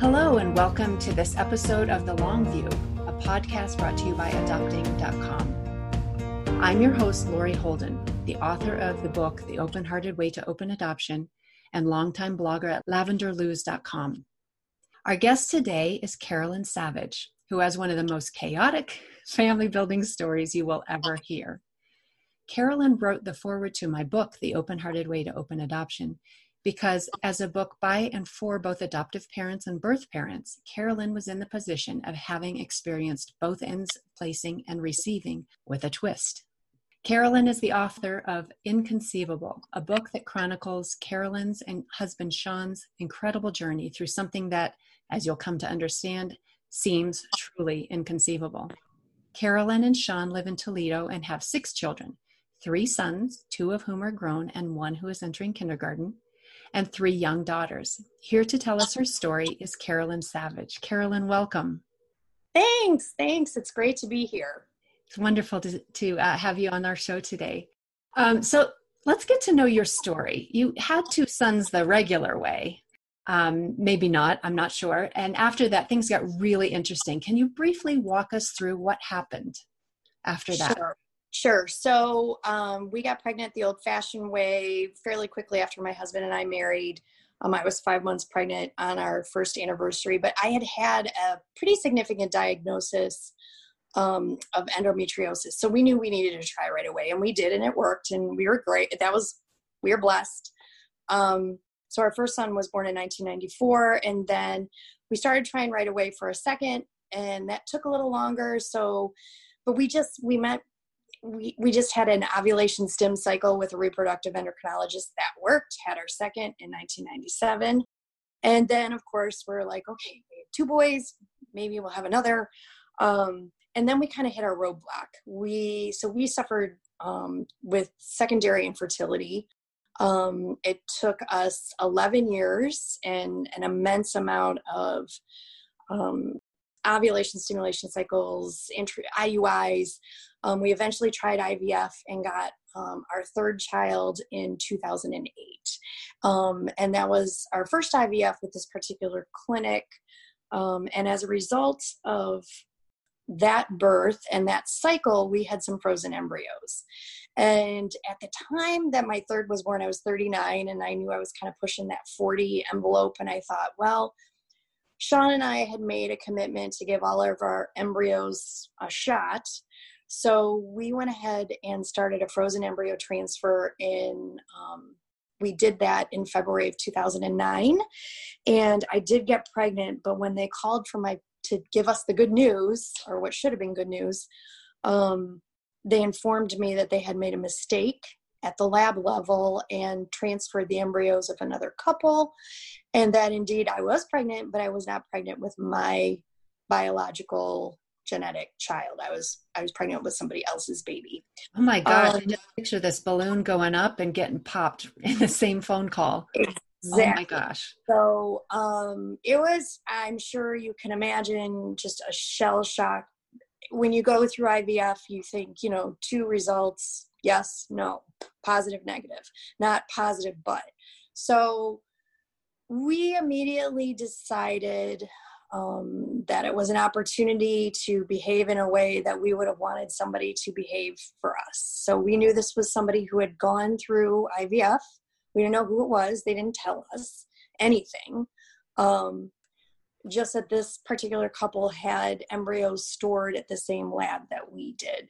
Hello, and welcome to this episode of The Long View, a podcast brought to you by Adopting.com. I'm your host, Lori Holden, the author of the book, The Open Hearted Way to Open Adoption, and longtime blogger at lavenderluz.com. Our guest today is Carolyn Savage, who has one of the most chaotic family building stories you will ever hear. Carolyn wrote the foreword to my book, The Open Hearted Way to Open Adoption, because as a book by and for both adoptive parents and birth parents, Carolyn was in the position of having experienced both ends placing and receiving with a twist. Carolyn is the author of Inconceivable, a book that chronicles Carolyn's and husband Sean's incredible journey through something that, as you'll come to understand, seems truly inconceivable. Carolyn and Sean live in Toledo and have six children three sons, two of whom are grown and one who is entering kindergarten, and three young daughters. Here to tell us her story is Carolyn Savage. Carolyn, welcome. Thanks. Thanks. It's great to be here. It's wonderful to, to uh, have you on our show today. Um, so let's get to know your story. You had two sons the regular way. Um, maybe not, I'm not sure. And after that, things got really interesting. Can you briefly walk us through what happened after that? Sure. Sure. So um, we got pregnant the old fashioned way fairly quickly after my husband and I married. Um, I was five months pregnant on our first anniversary, but I had had a pretty significant diagnosis um, of endometriosis. So we knew we needed to try right away, and we did, and it worked, and we were great. That was, we were blessed. Um, so our first son was born in 1994, and then we started trying right away for a second, and that took a little longer. So, but we just, we met we, we just had an ovulation stim cycle with a reproductive endocrinologist that worked, had our second in 1997. And then, of course, we're like, okay, we have two boys, maybe we'll have another. Um, and then we kind of hit our roadblock. We so we suffered um, with secondary infertility. Um, it took us 11 years and an immense amount of um, ovulation stimulation cycles, IUIs, um, we eventually tried IVF and got um, our third child in 2008. Um, and that was our first IVF with this particular clinic. Um, and as a result of that birth and that cycle, we had some frozen embryos. And at the time that my third was born, I was 39 and I knew I was kind of pushing that 40 envelope. And I thought, well, Sean and I had made a commitment to give all of our embryos a shot. So we went ahead and started a frozen embryo transfer in. Um, we did that in February of 2009, and I did get pregnant. But when they called for my to give us the good news, or what should have been good news, um, they informed me that they had made a mistake at the lab level and transferred the embryos of another couple, and that indeed I was pregnant, but I was not pregnant with my biological genetic child. I was I was pregnant with somebody else's baby. Oh my gosh! Um, I just picture this balloon going up and getting popped in the same phone call. Exactly. Oh my gosh! So um, it was. I'm sure you can imagine just a shell shock. When you go through IVF, you think you know two results: yes, no, positive, negative, not positive, but. So we immediately decided um, that it was an opportunity to behave in a way that we would have wanted somebody to behave for us. So we knew this was somebody who had gone through IVF. We didn't know who it was, they didn't tell us anything. Um, just that this particular couple had embryos stored at the same lab that we did.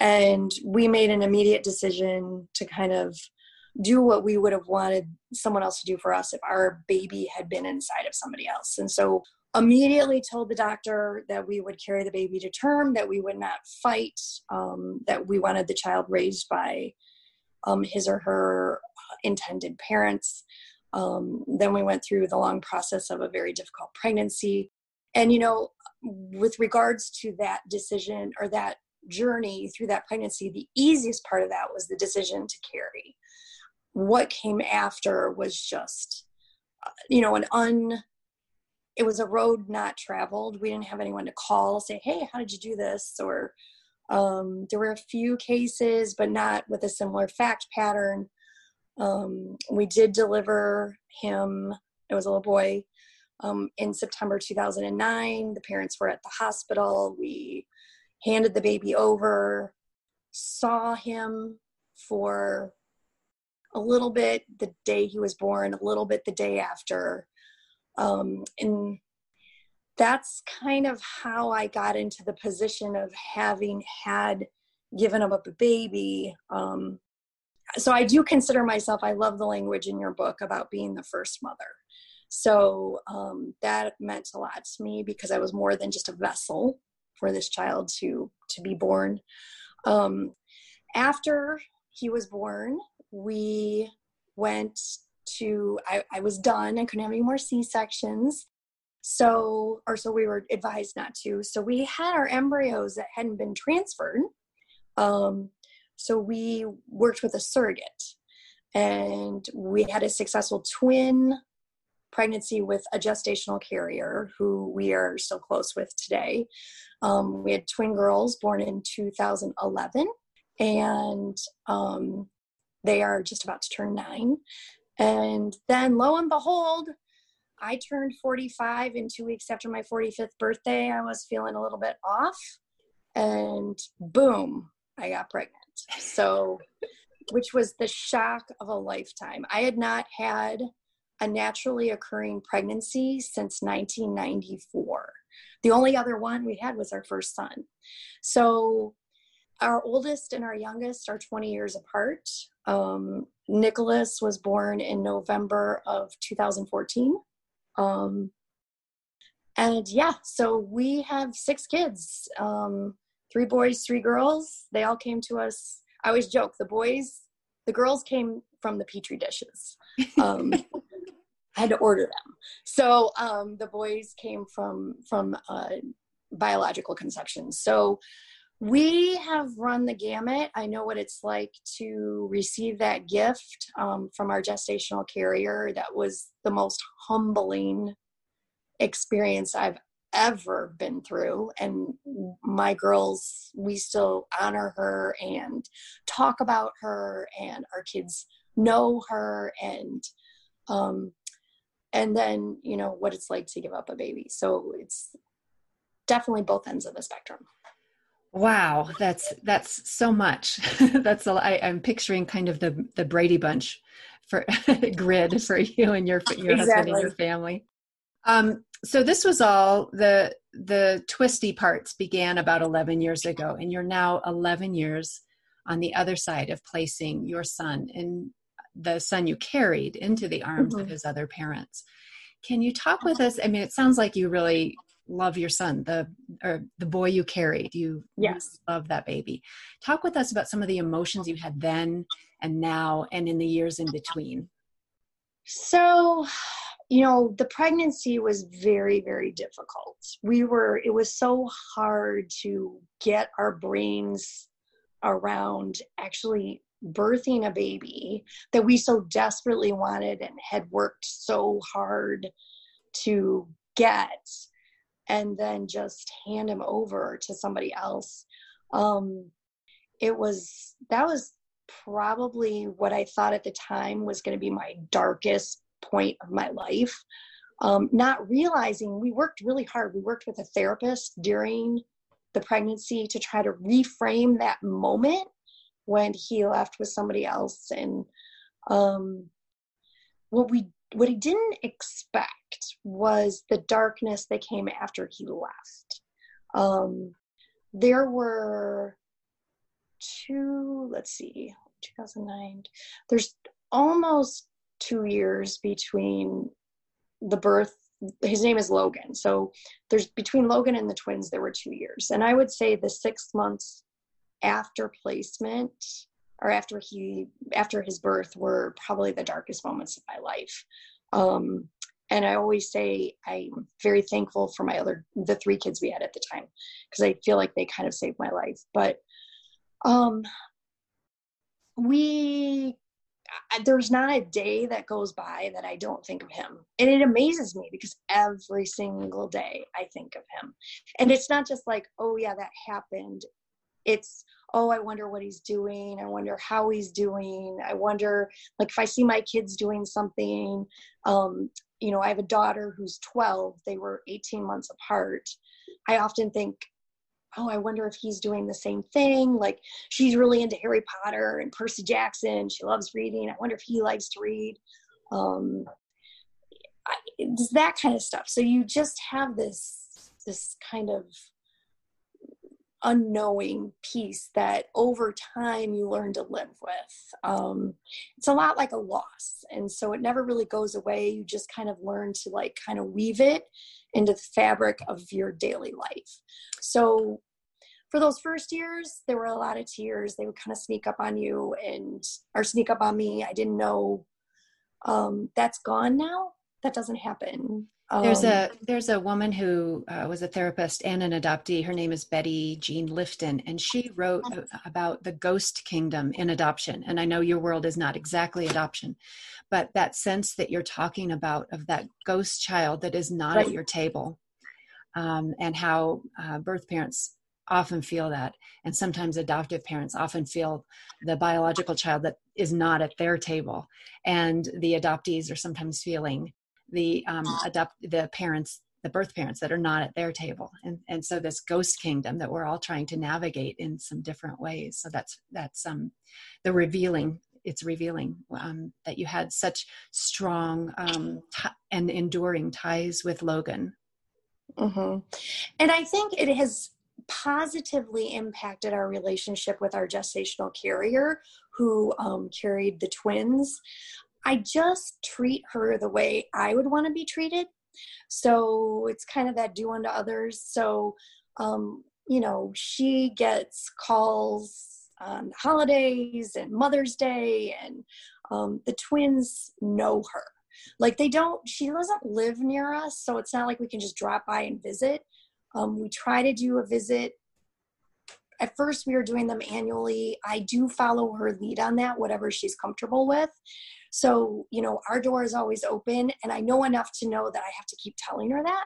And we made an immediate decision to kind of do what we would have wanted someone else to do for us if our baby had been inside of somebody else. And so immediately told the doctor that we would carry the baby to term, that we would not fight, um, that we wanted the child raised by um, his or her intended parents. Um, then we went through the long process of a very difficult pregnancy. And, you know, with regards to that decision or that journey through that pregnancy, the easiest part of that was the decision to carry. What came after was just, uh, you know, an un it was a road not traveled. We didn't have anyone to call, say, hey, how did you do this? Or um, there were a few cases, but not with a similar fact pattern. Um, we did deliver him, it was a little boy, um, in September 2009. The parents were at the hospital. We handed the baby over, saw him for a little bit the day he was born, a little bit the day after. Um, and that's kind of how I got into the position of having had given up a baby. Um, so I do consider myself, I love the language in your book about being the first mother. So um, that meant a lot to me because I was more than just a vessel for this child to to be born. Um, after he was born, we went to I, I was done i couldn't have any more c-sections so or so we were advised not to so we had our embryos that hadn't been transferred um, so we worked with a surrogate and we had a successful twin pregnancy with a gestational carrier who we are still close with today um, we had twin girls born in 2011 and um, they are just about to turn nine. And then lo and behold, I turned 45 in two weeks after my 45th birthday. I was feeling a little bit off, and boom, I got pregnant. So, which was the shock of a lifetime. I had not had a naturally occurring pregnancy since 1994. The only other one we had was our first son. So, our oldest and our youngest are 20 years apart. Um, Nicholas was born in November of 2014. Um, and yeah, so we have six kids um, three boys, three girls. They all came to us. I always joke the boys, the girls came from the petri dishes. Um, I had to order them. So um, the boys came from from uh, biological conception. So we have run the gamut. I know what it's like to receive that gift um, from our gestational carrier. That was the most humbling experience I've ever been through. And my girls, we still honor her and talk about her, and our kids know her, and um, and then you know what it's like to give up a baby. So it's definitely both ends of the spectrum. Wow, that's that's so much. that's a, I, I'm picturing kind of the the Brady Bunch for grid for you and your your exactly. husband and your family. Um, so this was all the the twisty parts began about 11 years ago, and you're now 11 years on the other side of placing your son and the son you carried into the arms mm-hmm. of his other parents. Can you talk with us? I mean, it sounds like you really love your son, the or the boy you carried. You yes love that baby. Talk with us about some of the emotions you had then and now and in the years in between. So, you know, the pregnancy was very, very difficult. We were, it was so hard to get our brains around actually birthing a baby that we so desperately wanted and had worked so hard to get and then just hand him over to somebody else um, it was that was probably what i thought at the time was going to be my darkest point of my life um, not realizing we worked really hard we worked with a therapist during the pregnancy to try to reframe that moment when he left with somebody else and um, what we what he didn't expect was the darkness that came after he left. Um, there were two, let's see, 2009, there's almost two years between the birth. His name is Logan. So there's between Logan and the twins, there were two years. And I would say the six months after placement or after he after his birth were probably the darkest moments of my life um, and i always say i'm very thankful for my other the three kids we had at the time because i feel like they kind of saved my life but um we there's not a day that goes by that I don't think of him. And it amazes me because every single day I think of him. And it's not just like, oh, yeah, that happened. It's oh i wonder what he's doing. I wonder how he's doing. I wonder like if i see my kids doing something um you know i have a daughter who's 12 they were 18 months apart. I often think oh i wonder if he's doing the same thing. Like she's really into harry potter and percy jackson. She loves reading. I wonder if he likes to read. Um it's that kind of stuff. So you just have this this kind of unknowing piece that over time you learn to live with. Um, it's a lot like a loss. And so it never really goes away. You just kind of learn to like kind of weave it into the fabric of your daily life. So for those first years, there were a lot of tears. They would kind of sneak up on you and or sneak up on me. I didn't know um, that's gone now. That doesn't happen. There's a um, there's a woman who uh, was a therapist and an adoptee. Her name is Betty Jean Lifton, and she wrote about the ghost kingdom in adoption. And I know your world is not exactly adoption, but that sense that you're talking about of that ghost child that is not right. at your table, um, and how uh, birth parents often feel that, and sometimes adoptive parents often feel the biological child that is not at their table, and the adoptees are sometimes feeling the um, adopt the parents the birth parents that are not at their table. And and so this ghost kingdom that we're all trying to navigate in some different ways. So that's that's um the revealing it's revealing um, that you had such strong um, t- and enduring ties with logan. Mm-hmm. and i think it has positively impacted our relationship with our gestational carrier who um, carried the twins I just treat her the way I would want to be treated. So it's kind of that do unto others. So, um, you know, she gets calls on holidays and Mother's Day, and um, the twins know her. Like they don't, she doesn't live near us, so it's not like we can just drop by and visit. Um, we try to do a visit. At first, we were doing them annually. I do follow her lead on that, whatever she's comfortable with. So, you know, our door is always open, and I know enough to know that I have to keep telling her that.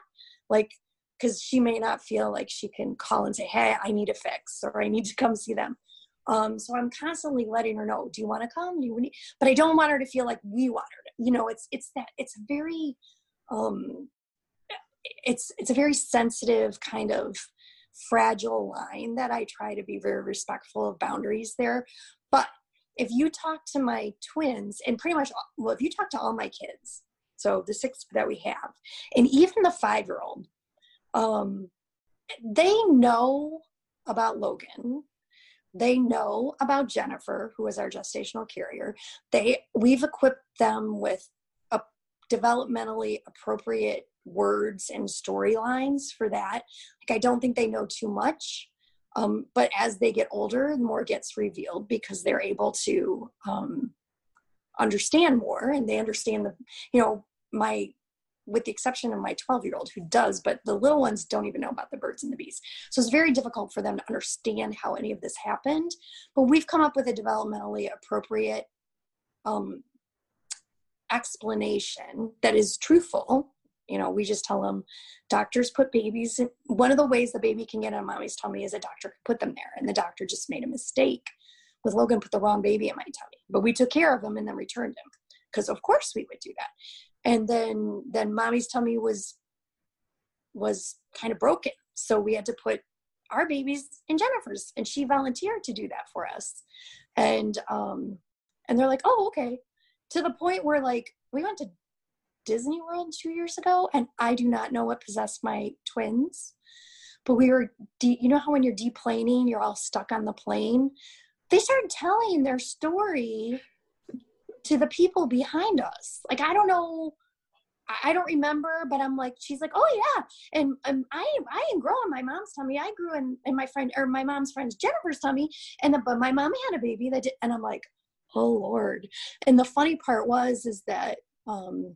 Like, because she may not feel like she can call and say, Hey, I need a fix, or I need to come see them. Um, so I'm constantly letting her know, do you want to come? Do you need? But I don't want her to feel like we want her to, you know, it's, it's that, it's very, um, it's, it's a very sensitive kind of fragile line that I try to be very respectful of boundaries there. But if you talk to my twins and pretty much well if you talk to all my kids so the six that we have and even the five year old um, they know about logan. They know about jennifer who is our gestational carrier. They we've equipped them with a developmentally appropriate words and storylines for that. Like i don't think they know too much um, but as they get older, more gets revealed because they're able to um, understand more and they understand the, you know, my, with the exception of my 12 year old who does, but the little ones don't even know about the birds and the bees. So it's very difficult for them to understand how any of this happened. But we've come up with a developmentally appropriate um, explanation that is truthful you know, we just tell them doctors put babies in, one of the ways the baby can get on mommy's tummy is a doctor could put them there. And the doctor just made a mistake with Logan put the wrong baby in my tummy. But we took care of him and then returned him. Because of course we would do that. And then then mommy's tummy was was kind of broken. So we had to put our babies in Jennifer's and she volunteered to do that for us. And um and they're like, "Oh, okay." To the point where like we went to Disney World two years ago, and I do not know what possessed my twins. But we were, de- you know how when you're deplaning, you're all stuck on the plane. They started telling their story to the people behind us. Like I don't know, I don't remember, but I'm like, she's like, oh yeah, and, and I I didn't grow in my mom's tummy. I grew in in my friend or my mom's friend's Jennifer's tummy, and the, but my mom had a baby that did, and I'm like, oh lord. And the funny part was is that um,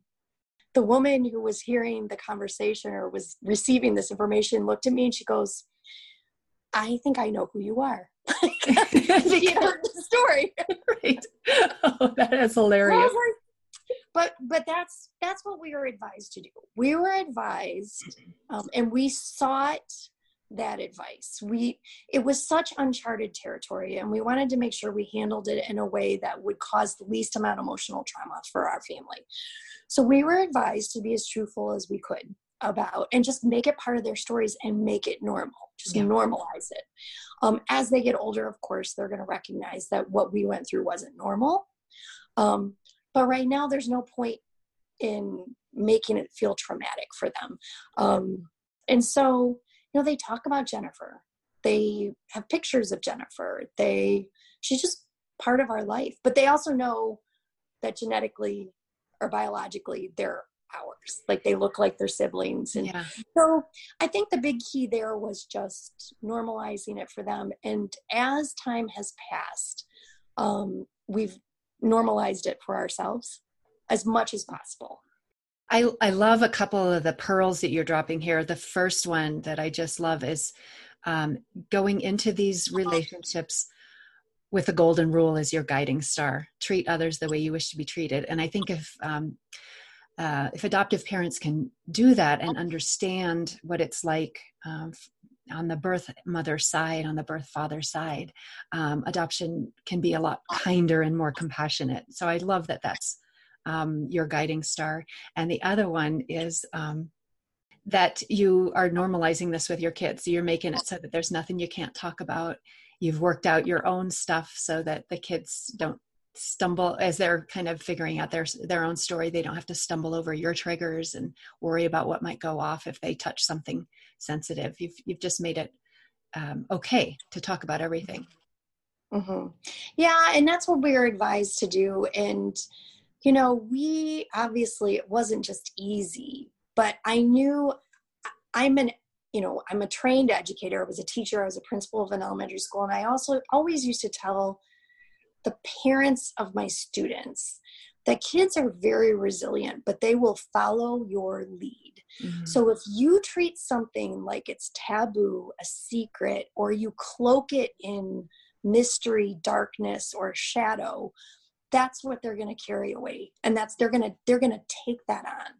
the woman who was hearing the conversation or was receiving this information looked at me and she goes, I think I know who you are. she heard the story. right. Oh, that is hilarious. but but that's that's what we were advised to do. We were advised, um, and we sought that advice. We it was such uncharted territory and we wanted to make sure we handled it in a way that would cause the least amount of emotional trauma for our family. So we were advised to be as truthful as we could about and just make it part of their stories and make it normal. Just yeah. normalize it. Um, as they get older, of course, they're going to recognize that what we went through wasn't normal. Um, but right now, there's no point in making it feel traumatic for them. Um, and so, you know, they talk about Jennifer. They have pictures of Jennifer. They, she's just part of our life. But they also know that genetically or biologically, they're ours. Like they look like their siblings. And yeah. so I think the big key there was just normalizing it for them. And as time has passed, um, we've normalized it for ourselves as much as possible. I, I love a couple of the pearls that you're dropping here. The first one that I just love is um, going into these relationships with the golden rule as your guiding star. Treat others the way you wish to be treated. And I think if um, uh, if adoptive parents can do that and understand what it's like um, on the birth mother side, on the birth father side, um, adoption can be a lot kinder and more compassionate. So I love that that's um, your guiding star. And the other one is um, that you are normalizing this with your kids. You're making it so that there's nothing you can't talk about. You've worked out your own stuff so that the kids don't stumble as they're kind of figuring out their their own story they don't have to stumble over your triggers and worry about what might go off if they touch something sensitive you've you've just made it um, okay to talk about everything mm-hmm. yeah and that's what we are advised to do and you know, we obviously, it wasn't just easy, but I knew I'm an, you know, I'm a trained educator. I was a teacher, I was a principal of an elementary school. And I also always used to tell the parents of my students that kids are very resilient, but they will follow your lead. Mm-hmm. So if you treat something like it's taboo, a secret, or you cloak it in mystery, darkness, or shadow, that's what they're going to carry away and that's they're going to they're going to take that on.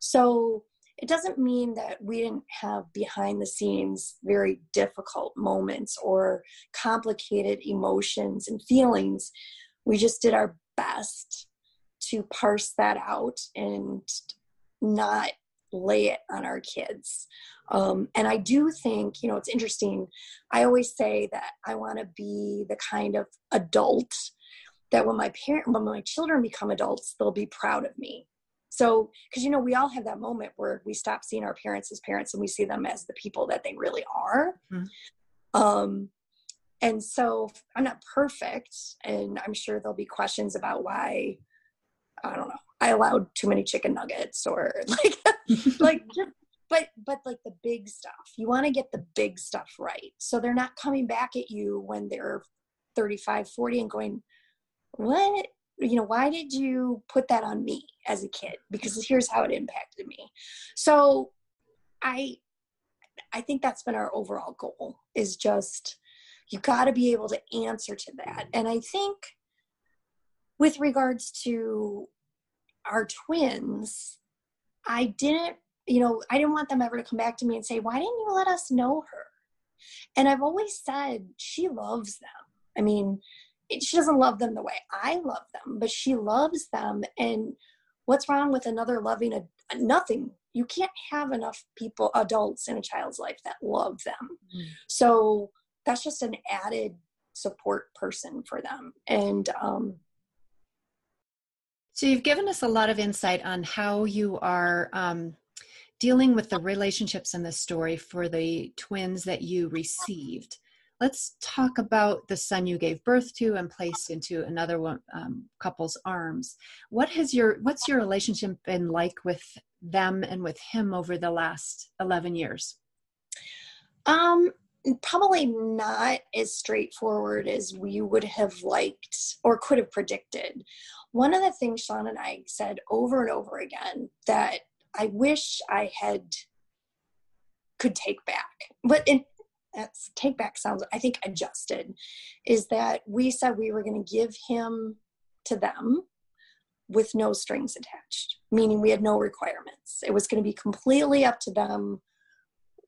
So it doesn't mean that we didn't have behind the scenes very difficult moments or complicated emotions and feelings. We just did our best to parse that out and not lay it on our kids. Um, and i do think you know it's interesting i always say that i want to be the kind of adult that when my parent when my children become adults they'll be proud of me. So because you know we all have that moment where we stop seeing our parents as parents and we see them as the people that they really are. Mm-hmm. um and so i'm not perfect and i'm sure there'll be questions about why i don't know i allowed too many chicken nuggets or like like but but like the big stuff. You want to get the big stuff right. So they're not coming back at you when they're 35 40 and going what you know why did you put that on me as a kid? Because here's how it impacted me. So i i think that's been our overall goal is just you got to be able to answer to that. And i think with regards to our twins i didn't you know i didn't want them ever to come back to me and say why didn't you let us know her? And i've always said she loves them. I mean she doesn't love them the way I love them, but she loves them. And what's wrong with another loving a, a nothing? You can't have enough people, adults in a child's life that love them. Mm. So that's just an added support person for them. And um, so you've given us a lot of insight on how you are um, dealing with the relationships in the story for the twins that you received let's talk about the son you gave birth to and placed into another one um, couple's arms. What has your what's your relationship been like with them and with him over the last 11 years? Um probably not as straightforward as we would have liked or could have predicted. One of the things sean and i said over and over again that i wish i had could take back but in, that's take back sounds i think adjusted is that we said we were going to give him to them with no strings attached meaning we had no requirements it was going to be completely up to them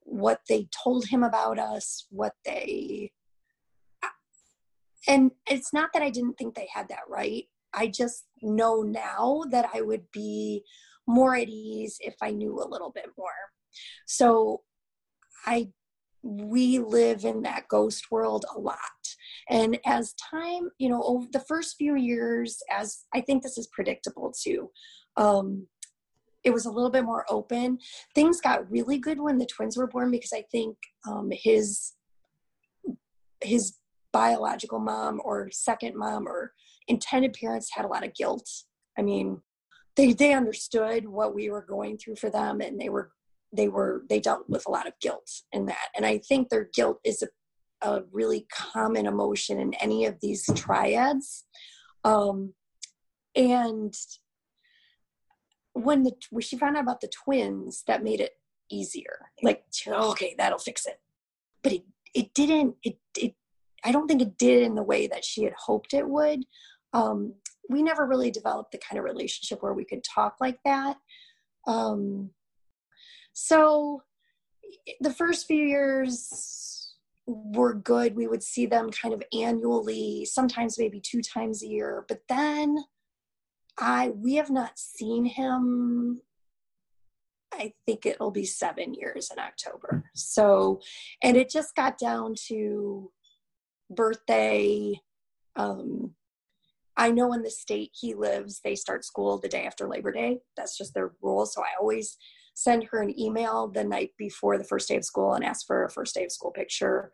what they told him about us, what they uh, and it's not that I didn't think they had that right. I just know now that I would be more at ease if I knew a little bit more. So I we live in that ghost world a lot. And as time, you know, over the first few years, as I think this is predictable too, um, it was a little bit more open. Things got really good when the twins were born because I think um, his his biological mom or second mom or intended parents had a lot of guilt. I mean, they they understood what we were going through for them, and they were they were they dealt with a lot of guilt in that. And I think their guilt is a, a really common emotion in any of these triads. Um, and when the when she found out about the twins, that made it easier. Like, okay, that'll fix it. But it it didn't. It it I don't think it did in the way that she had hoped it would. Um, we never really developed the kind of relationship where we could talk like that. Um, so the first few years were good. We would see them kind of annually, sometimes maybe two times a year. But then I we have not seen him I think it'll be seven years in October. So, and it just got down to birthday. Um, I know in the state he lives, they start school the day after Labor Day. That's just their rule. So I always send her an email the night before the first day of school and ask for a first day of school picture.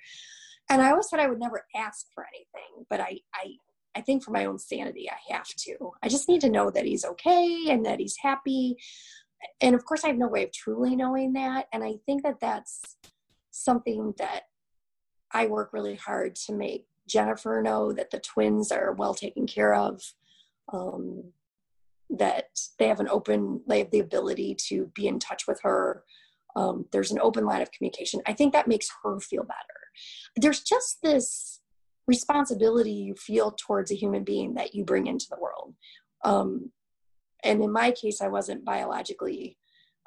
And I always said I would never ask for anything, but I, I, I think for my own sanity, I have to. I just need to know that he's okay and that he's happy. And of course, I have no way of truly knowing that. And I think that that's something that I work really hard to make Jennifer know that the twins are well taken care of, um, that they have an open, they have the ability to be in touch with her. Um, there's an open line of communication. I think that makes her feel better. There's just this responsibility you feel towards a human being that you bring into the world. Um, and in my case, I wasn't biologically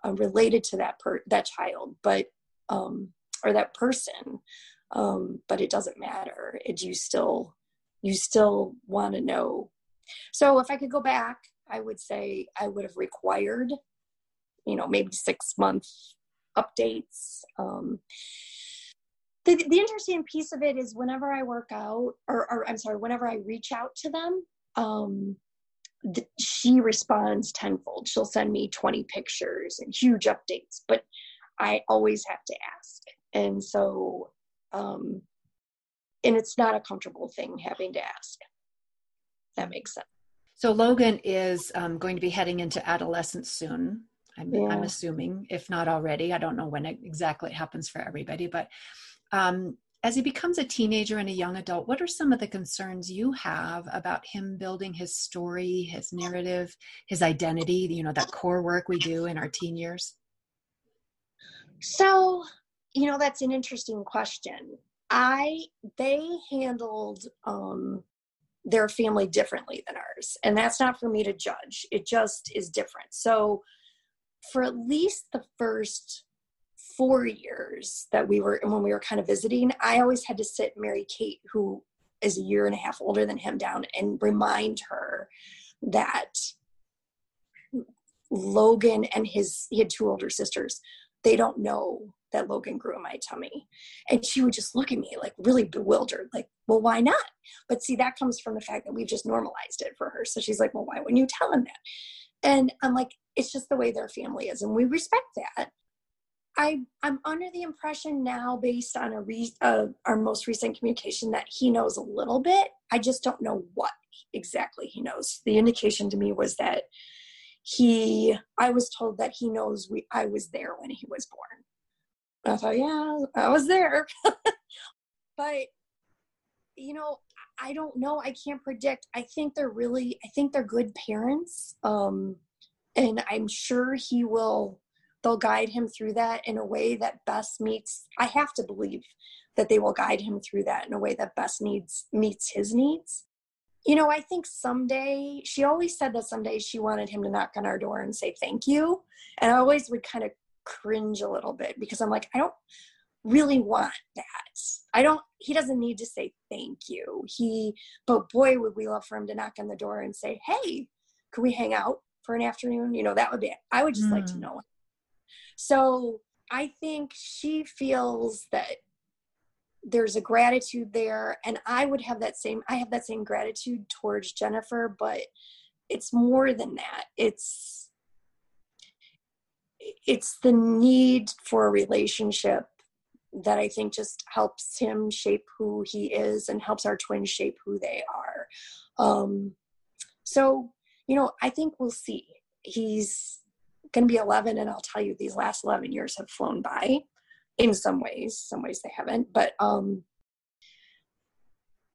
uh, related to that per- that child, but um, or that person um, but it doesn't matter it you still you still want to know so if i could go back i would say i would have required you know maybe six month updates um, the, the interesting piece of it is whenever i work out or, or i'm sorry whenever i reach out to them um, the, she responds tenfold she'll send me 20 pictures and huge updates but i always have to ask and so um, and it's not a comfortable thing having to ask. That makes sense. So Logan is um, going to be heading into adolescence soon. I'm, yeah. I'm, assuming, if not already. I don't know when it exactly happens for everybody, but um, as he becomes a teenager and a young adult, what are some of the concerns you have about him building his story, his narrative, his identity? You know, that core work we do in our teen years. So you know that's an interesting question i they handled um their family differently than ours and that's not for me to judge. It just is different. So for at least the first four years that we were when we were kind of visiting i always had to sit mary kate who is a year and a half older than him down and remind her that logan and his he had two older sisters. They don't know that Logan grew in my tummy. And she would just look at me like really bewildered, like, well, why not? But see, that comes from the fact that we've just normalized it for her. So she's like, well, why wouldn't you tell him that? And I'm like, it's just the way their family is. And we respect that. I, I'm under the impression now, based on a re, uh, our most recent communication, that he knows a little bit. I just don't know what exactly he knows. The indication to me was that he, I was told that he knows we, I was there when he was born. I thought, yeah, I was there. but, you know, I don't know. I can't predict. I think they're really, I think they're good parents. Um, and I'm sure he will, they'll guide him through that in a way that best meets, I have to believe that they will guide him through that in a way that best needs, meets his needs. You know, I think someday, she always said that someday she wanted him to knock on our door and say thank you. And I always would kind of cringe a little bit because I'm like, I don't really want that. I don't, he doesn't need to say thank you. He, but boy, would we love for him to knock on the door and say, hey, could we hang out for an afternoon? You know, that would be, I would just mm. like to mm. know. So I think she feels that there's a gratitude there and i would have that same i have that same gratitude towards jennifer but it's more than that it's it's the need for a relationship that i think just helps him shape who he is and helps our twins shape who they are. Um so you know i think we'll see. He's going to be 11 and i'll tell you these last 11 years have flown by in some ways some ways they haven't but um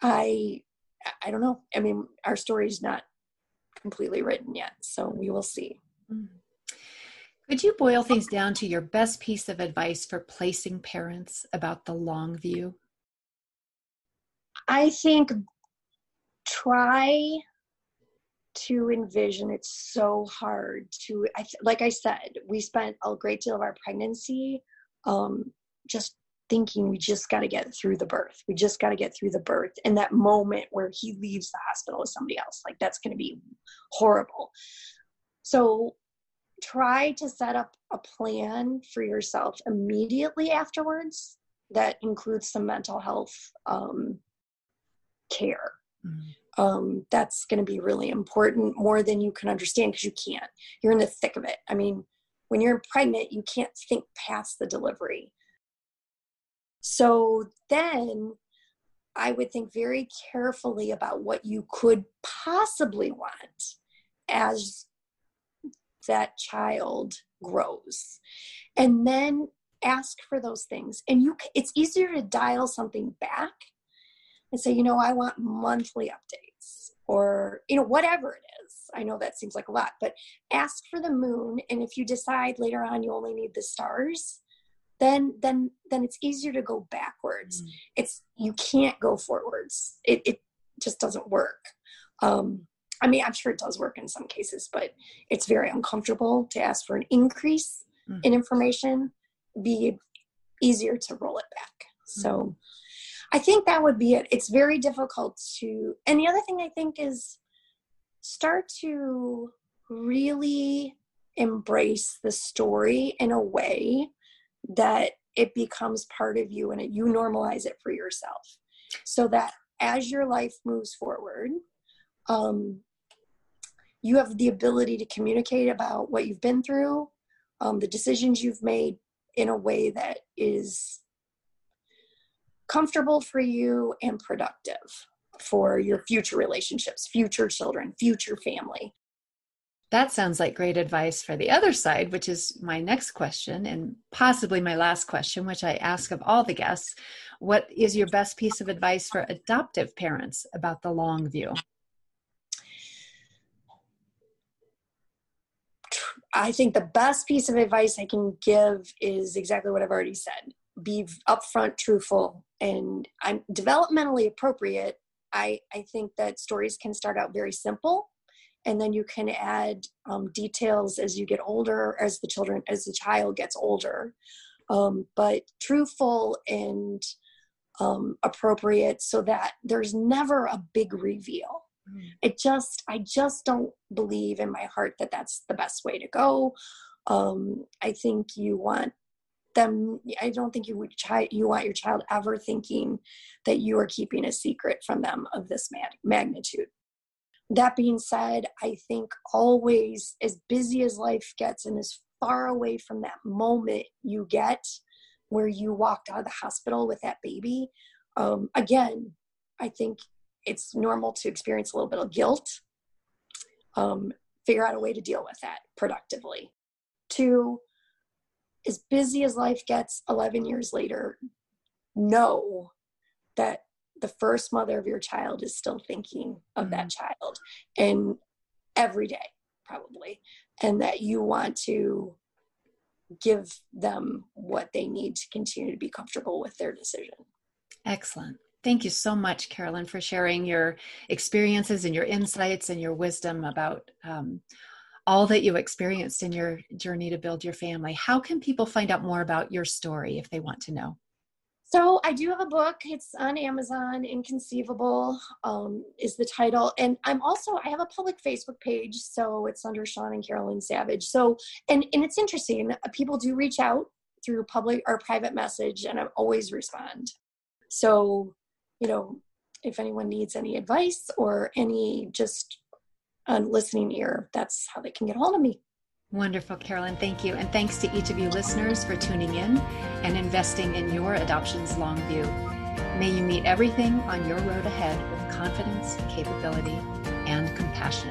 i i don't know. I mean our story's not completely written yet so we will see. Mm. Could you boil things down to your best piece of advice for placing parents about the long view i think try to envision it's so hard to I, like i said we spent a great deal of our pregnancy um, just thinking we just got to get through the birth. We just got to get through the birth. And that moment where he leaves the hospital with somebody else, like that's going to be horrible. So try to set up a plan for yourself immediately afterwards that includes some mental health um, care. Mm-hmm. Um, that's going to be really important more than you can understand because you can't. You're in the thick of it. I mean, when you're pregnant, you can't think past the delivery. So then I would think very carefully about what you could possibly want as that child grows. And then ask for those things. And you it's easier to dial something back and say, you know, I want monthly updates or you know whatever it is I know that seems like a lot, but ask for the moon. And if you decide later on you only need the stars, then then then it's easier to go backwards. Mm. It's you can't go forwards. It it just doesn't work. Um, I mean, I'm sure it does work in some cases, but it's very uncomfortable to ask for an increase mm. in information. Be easier to roll it back. So. Mm. I think that would be it. It's very difficult to, and the other thing I think is start to really embrace the story in a way that it becomes part of you and it, you normalize it for yourself so that as your life moves forward um, you have the ability to communicate about what you've been through um, the decisions you've made in a way that is comfortable for you and productive for your future relationships, future children, future family. That sounds like great advice for the other side, which is my next question and possibly my last question, which I ask of all the guests. What is your best piece of advice for adoptive parents about the long view? I think the best piece of advice I can give is exactly what I've already said. Be upfront, truthful, and I'm developmentally appropriate. I, I think that stories can start out very simple and then you can add um, details as you get older as the children as the child gets older. Um, but truthful and um, appropriate so that there's never a big reveal mm. it just i just don't believe in my heart that that's the best way to go um, i think you want them i don't think you would try you want your child ever thinking that you are keeping a secret from them of this magnitude that being said i think always as busy as life gets and as far away from that moment you get where you walked out of the hospital with that baby um, again i think it's normal to experience a little bit of guilt um, figure out a way to deal with that productively two as busy as life gets 11 years later, know that the first mother of your child is still thinking of mm-hmm. that child and every day, probably, and that you want to give them what they need to continue to be comfortable with their decision. Excellent. Thank you so much, Carolyn, for sharing your experiences and your insights and your wisdom about um, all that you experienced in your journey to build your family. How can people find out more about your story if they want to know? So I do have a book. It's on Amazon. Inconceivable um, is the title, and I'm also I have a public Facebook page, so it's under Sean and Carolyn Savage. So and and it's interesting. People do reach out through public or private message, and I always respond. So you know, if anyone needs any advice or any just a listening ear, that's how they can get hold of me. Wonderful, Carolyn. Thank you. And thanks to each of you listeners for tuning in and investing in your adoption's long view. May you meet everything on your road ahead with confidence, capability, and compassion.